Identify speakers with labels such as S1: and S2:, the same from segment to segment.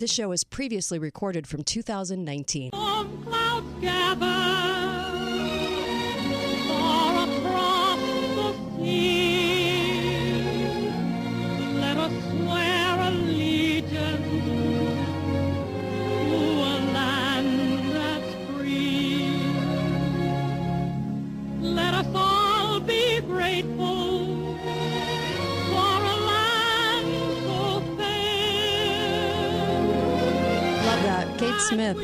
S1: This show was previously recorded from 2019.
S2: Smith,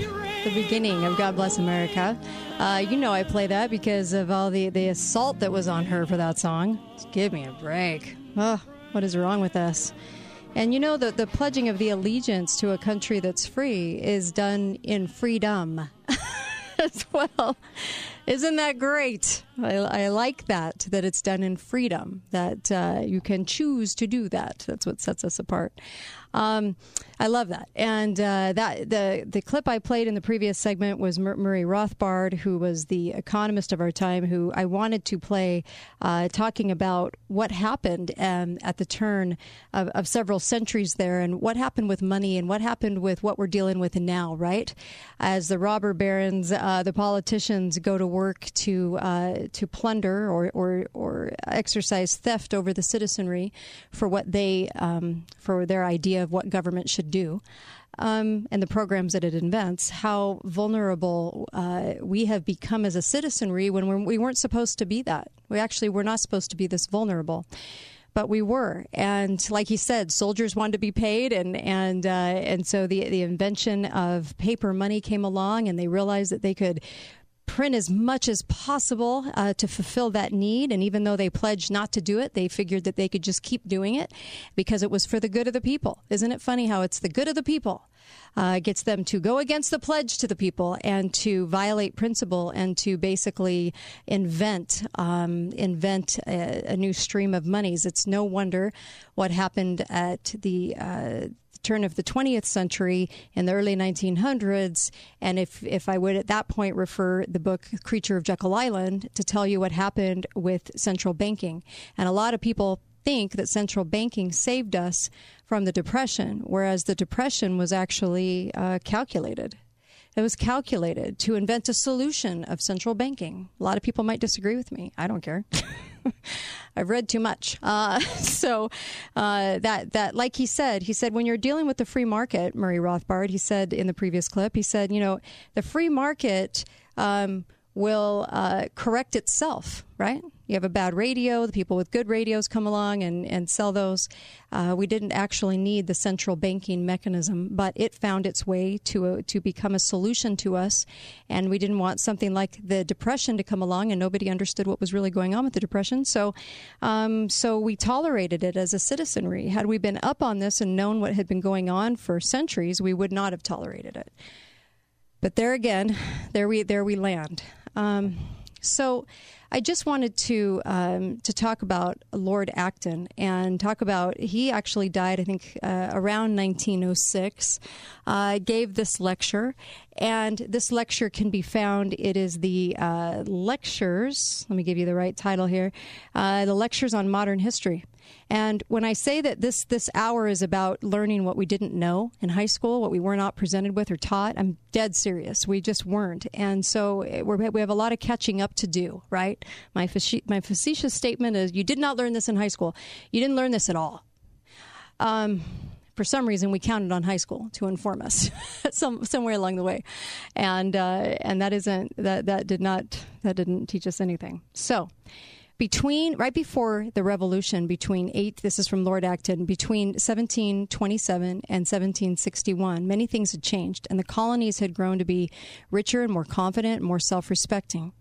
S2: the beginning of God Bless America. Uh, you know I play that because of all the, the assault that was on her for that song. Just give me a break. Oh, what is wrong with us? And you know that the pledging of the allegiance to a country that's free is done in freedom as well. Isn't that great? I, I like that, that it's done in freedom, that uh, you can choose to do that. That's what sets us apart. Um, I love that. And uh, that the the clip I played in the previous segment was Murray Rothbard, who was the economist of our time, who I wanted to play, uh, talking about what happened um, at the turn of, of several centuries there, and what happened with money, and what happened with what we're dealing with now. Right, as the robber barons, uh, the politicians go to work to uh, to plunder or, or or exercise theft over the citizenry for what they um, for their idea of what government should do. Um, and the programs that it invents, how vulnerable uh, we have become as a citizenry when we're, we weren't supposed to be that. We actually were not supposed to be this vulnerable but we were. And like he said, soldiers wanted to be paid, and and uh, and so the the invention of paper money came along, and they realized that they could print as much as possible uh, to fulfill that need. And even though they pledged not to do it, they figured that they could just keep doing it because it was for the good of the people. Isn't it funny how it's the good of the people? Uh, gets them to go against the pledge to the people and to violate principle and to basically invent um, invent a, a, new stream of monies. It's no wonder what happened at the uh, turn of the 20th century in the early 1900s. And if, if I would at that point refer the book Creature of Jekyll Island to tell you what happened with central banking. And a lot of people think that central banking saved us from the Depression, whereas the Depression was actually uh, calculated. It was calculated to invent a solution of central banking. A lot of people might disagree with me. I don't care. I've read too much. Uh, so uh, that that like he said, he said when you're dealing with the free market, Murray Rothbard, he said in the previous clip, he said, you know, the free market um, will uh, correct itself, right? You have a bad radio, the people with good radios come along and, and sell those. Uh, we didn't actually need the central banking mechanism, but it found its way to a, to become a solution to us. And we didn't want something like the depression to come along, and nobody understood what was really going on with the depression. So, um, so we tolerated it as a citizenry. Had we been up on this and known what had been going on for centuries, we would not have tolerated it. But there again, there we there we land. Um, so I just wanted to um, to talk about Lord Acton and talk about he actually died I think uh, around 1906. Uh, gave this lecture, and this lecture can be found. It is the uh, lectures. Let me give you the right title here. Uh, the lectures on modern history. And when I say that this this hour is about learning what we didn't know in high school, what we were not presented with or taught, I'm dead serious. We just weren't, and so eh, we have a lot of catching up to do. Right? My my facetious statement is: you did not learn this in high school. You didn't learn this at all. Um, for some reason we counted on high school to inform us some somewhere along the way and uh, and that isn't that that did not that didn't teach us anything so between right before the revolution between eight this is from lord acton between 1727 and 1761 many things had changed and the colonies had grown to be richer and more confident and more self-respecting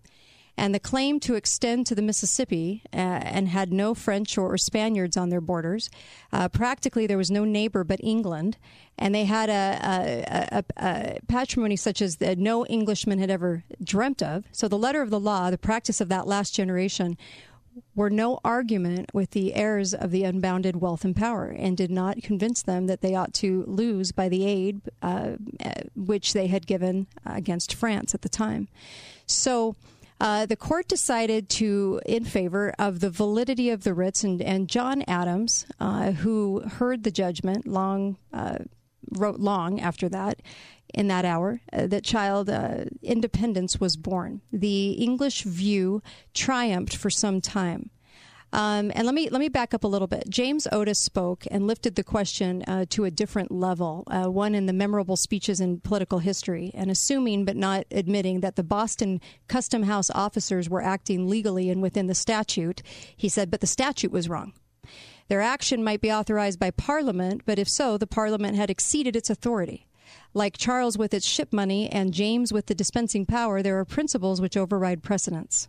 S2: and the claim to extend to the Mississippi uh, and had no French or, Spaniards on their borders. Uh, practically, there was no neighbor but England, and they had a, a, a, a patrimony such as no Englishman had ever dreamt of. So, the letter of the law, the practice of that last generation, were no argument with the heirs of the unbounded wealth and power and did not convince them that they ought to lose by the aid uh, which they had given against France at the time. So, uh, the court decided to in favor of the validity of the writs, and, and John Adams, uh, who heard the judgment long uh, wrote long after that in that hour uh, that child uh, independence was born. The English view triumphed for some time. Um, and let me let me back up a little bit. James Otis spoke and lifted the question uh, to a different level, uh, one in the memorable speeches in political history, and assuming but not admitting that the Boston Custom House officers were acting legally and within the statute. He said, but the statute was wrong. Their action might be authorized by Parliament, but if so, the Parliament had exceeded its authority. Like Charles with its ship money and James with the dispensing power, there are principles which override precedents.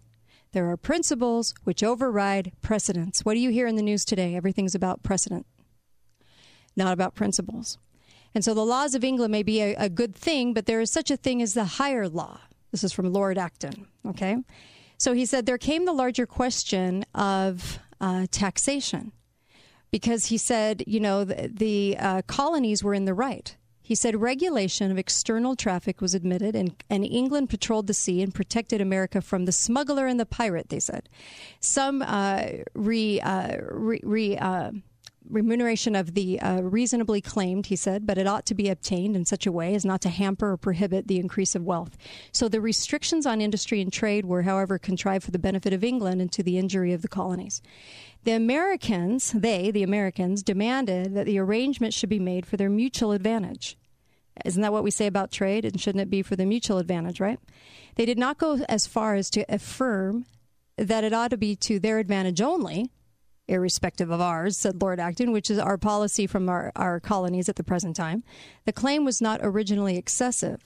S2: There are principles which override precedents. What do you hear in the news today? Everything's about precedent, not about principles. And so the laws of England may be a, a good thing, but there is such a thing as the higher law. This is from Lord Acton. Okay. So he said there came the larger question of uh, taxation because he said, you know, the, the uh, colonies were in the right. He said regulation of external traffic was admitted, and, and England patrolled the sea and protected America from the smuggler and the pirate, they said. Some uh, re, uh, re, re uh, remuneration of the uh, reasonably claimed, he said, but it ought to be obtained in such a way as not to hamper or prohibit the increase of wealth. So the restrictions on industry and trade were, however, contrived for the benefit of England and to the injury of the colonies. The Americans, they, the Americans, demanded that the arrangement should be made for their mutual advantage. Isn't that what we say about trade? And shouldn't it be for the mutual advantage, right? They did not go as far as to affirm that it ought to be to their advantage only, irrespective of ours, said Lord Acton, which is our policy from our, our colonies at the present time. The claim was not originally excessive.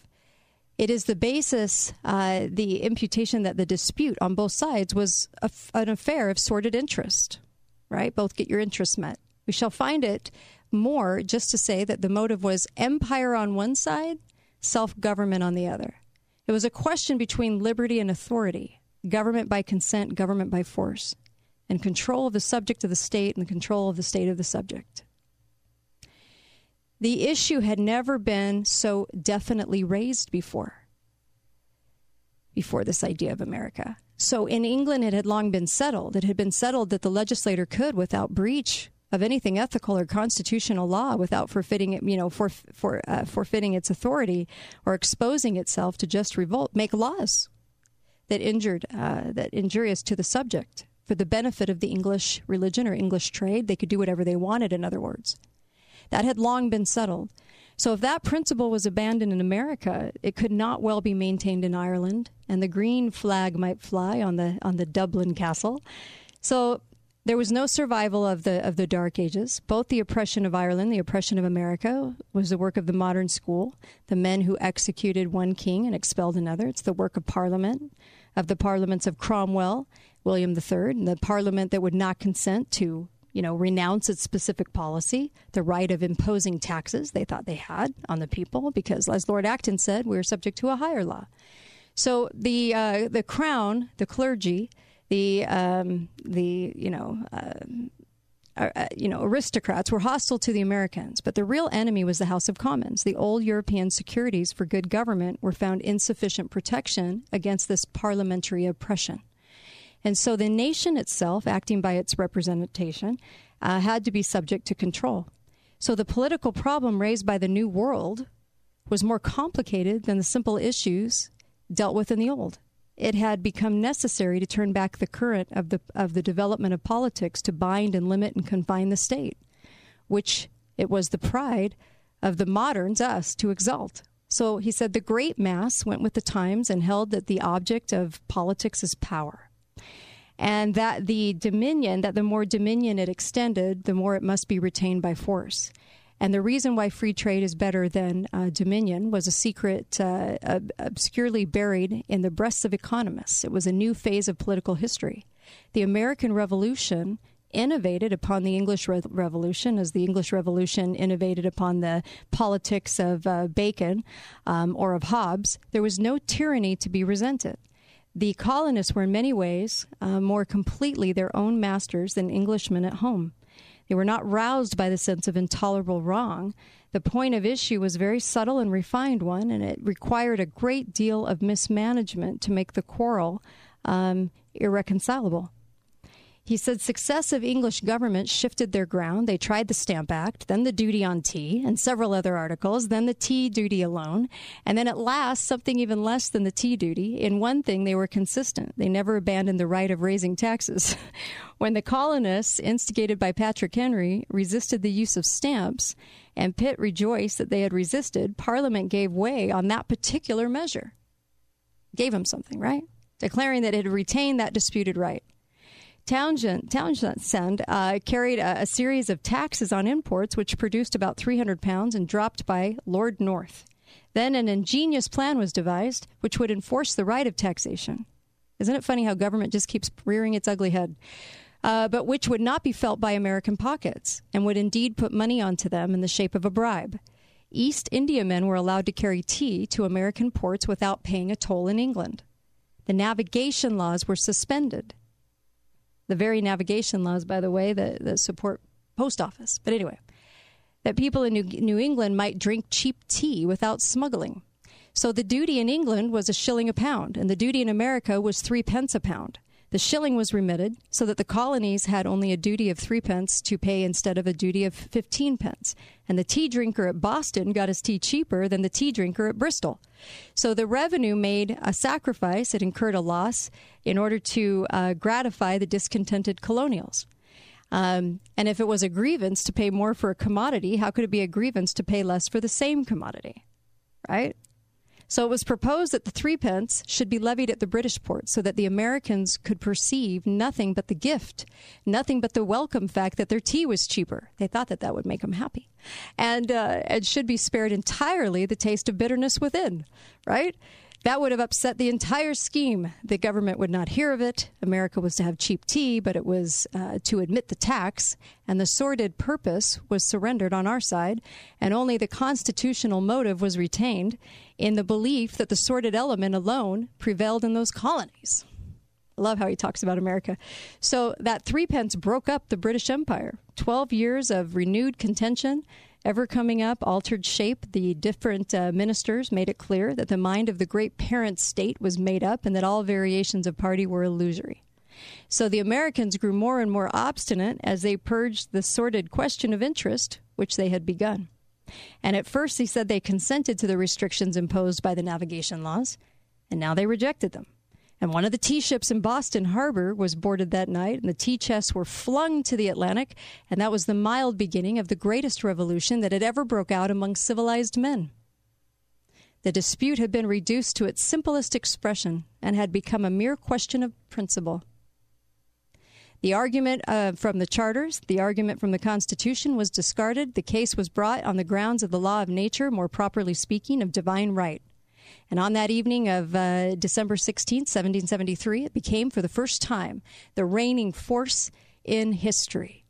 S2: It is the basis, uh, the imputation that the dispute on both sides was an affair of sordid interest, right? Both get your interests met. We shall find it more just to say that the motive was empire on one side, self government on the other. It was a question between liberty and authority, government by consent, government by force and control of the subject of the state and the control of the state of the subject. The issue had never been so definitely raised before, before this idea of America. So in England, it had long been settled. It had been settled that the legislator could, without breach of anything ethical or constitutional law, without forfeiting it, you know, for, for, uh, forfeiting its authority or exposing itself to just revolt, make laws that injured, uh, that injurious to the subject for the benefit of the English religion or English trade. They could do whatever they wanted, in other words. That had long been settled. So if that principle was abandoned in America, it could not well be maintained in Ireland, and the green flag might fly on the on the Dublin castle. So there was no survival of the of the Dark Ages. Both the oppression of Ireland, the oppression of America, was the work of the modern school, the men who executed one king and expelled another. It's the work of Parliament, of the parliaments of Cromwell William III, and the parliament that would not consent to, you know, renounce its specific policy, the right of imposing taxes they thought they had on the people, because as Lord Acton said, we are subject to a higher law. So the uh, the crown, the clergy, the um, the you know. Uh, uh, you know, aristocrats were hostile to the Americans, but the real enemy was the House of Commons. The old European securities for good government were found insufficient protection against this parliamentary oppression. And so the nation itself, acting by its representation, uh, had to be subject to control. So the political problem raised by the New World was more complicated than the simple issues dealt with in the old. It had become necessary to turn back the current of the of the development of politics to bind and limit and confine the state, which it was the pride of the moderns, us, to exalt. So he said the great mass went with the times and held that the object of politics is power and that the dominion, that the more dominion it extended, the more it must be retained by force. And the reason why free trade is better than uh, dominion was a secret uh, obscurely buried in the breasts of economists. It was a new phase of political history. The American Revolution innovated upon the English Re- Revolution, as the English Revolution innovated upon the politics of uh, Bacon um, or of Hobbes. There was no tyranny to be resented the colonists were in many ways uh, more completely their own masters than Englishmen at home. They were not roused by the sense of intolerable wrong. The point of issue was a very subtle and refined one, and it required a great deal of mismanagement to make the quarrel um, irreconcilable. He said successive English governments shifted their ground. They tried the Stamp Act, then the duty on tea, and several other articles, then the tea duty alone, and then at last something even less than the tea duty. In one thing, they were consistent. They never abandoned the right of raising taxes. when the colonists, instigated by Patrick Henry, resisted the use of stamps, and Pitt rejoiced that they had resisted, Parliament gave way on that particular measure. Gave him something, right? Declaring that it had retained that disputed right. Townshend, Townshend uh, carried a, a, series of taxes on imports, which produced about 300 pounds and dropped by Lord North. Then an ingenious plan was devised, which would enforce the right of taxation. Isn't it funny how government just keeps rearing its ugly head? Uh, but which would not be felt by American pockets and would indeed put money onto them in the shape of a bribe. East Indiamen were allowed to carry tea to American ports without paying a toll in England. The navigation laws were suspended the very navigation laws, by the way, that, that support post office. But anyway, that people in New, New England might drink cheap tea without smuggling. So the duty in England was a shilling a pound, and the duty in America was three pence a pound. The shilling was remitted so that the colonies had only a duty of threepence to pay instead of a duty of fifteen pence. And the tea drinker at Boston got his tea cheaper than the tea drinker at Bristol. So the revenue made a sacrifice, it incurred a loss in order to uh, gratify the discontented colonials. Um, and if it was a grievance to pay more for a commodity, how could it be a grievance to pay less for the same commodity? Right? So it was proposed that the threepence should be levied at the British port so that the Americans could perceive nothing but the gift, nothing but the welcome fact that their tea was cheaper. They thought that that would make them happy. And uh, it should be spared entirely the taste of bitterness within, right? That would have upset the entire scheme. The government would not hear of it. America was to have cheap tea, but it was uh, to admit the tax, and the sordid purpose was surrendered on our side, and only the constitutional motive was retained in the belief that the sordid element alone prevailed in those colonies. I love how he talks about America. So that threepence broke up the British Empire. Twelve years of renewed contention ever coming up altered shape. The different uh, ministers made it clear that the mind of the great parent state was made up and that all variations of party were illusory. So the Americans grew more and more obstinate as they purged the sordid question of interest which they had begun. And at first, he said they consented to the restrictions imposed by the navigation laws, and now they rejected them. And one of the tea ships in Boston Harbor was boarded that night, and the tea chests were flung to the Atlantic, and that was the mild beginning of the greatest revolution that had ever broke out among civilized men. The dispute had been reduced to its simplest expression and had become a mere question of principle. The argument uh, from the charters, the argument from the Constitution was discarded. The case was brought on the grounds of the law of nature, more properly speaking, of divine right. And on that evening of uh, December 16, 1773, it became for the first time the reigning force in history.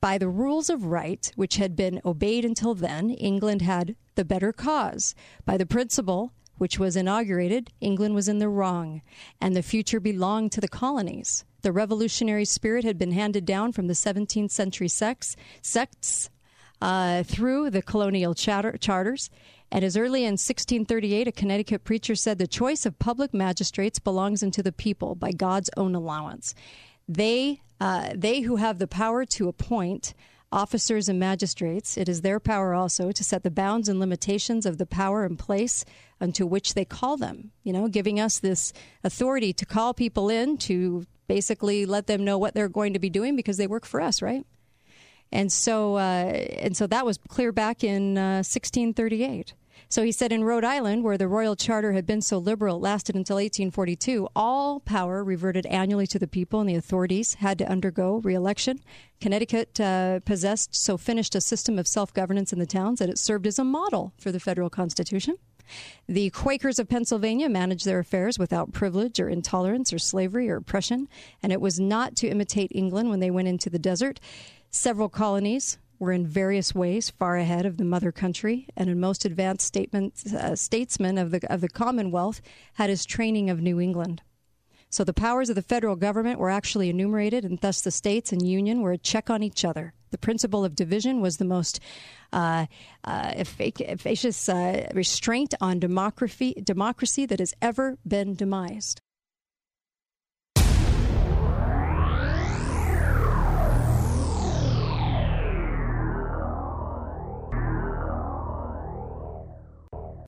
S2: By the rules of right, which had been obeyed until then, England had the better cause. By the principle, which was inaugurated, England was in the wrong, and the future belonged to the colonies. The revolutionary spirit had been handed down from the 17th century sects, sects uh, through the colonial charter, charters, and as early in 1638, a Connecticut preacher said, The choice of public magistrates belongs unto the people by God's own allowance. They, uh, they who have the power to appoint officers and magistrates, it is their power also to set the bounds and limitations of the power and place unto which they call them. You know, giving us this authority to call people in to basically let them know what they're going to be doing because they work for us, right? And so, uh, and so that was clear back in uh, 1638. So he said in Rhode Island, where the royal charter had been so liberal, it lasted until 1842, all power reverted annually to the people, and the authorities had to undergo reelection. Connecticut uh, possessed so finished a system of self governance in the towns that it served as a model for the federal constitution. The Quakers of Pennsylvania managed their affairs without privilege or intolerance or slavery or oppression, and it was not to imitate England when they went into the desert. Several colonies were in various ways far ahead of the mother country, and in most advanced uh, statesmen of the, of the Commonwealth had his training of New England. So the powers of the federal government were actually enumerated, and thus the states and union were a check on each other. The principle of division was the most uh, uh, efficacious uh, restraint on democracy, democracy that has ever been demised.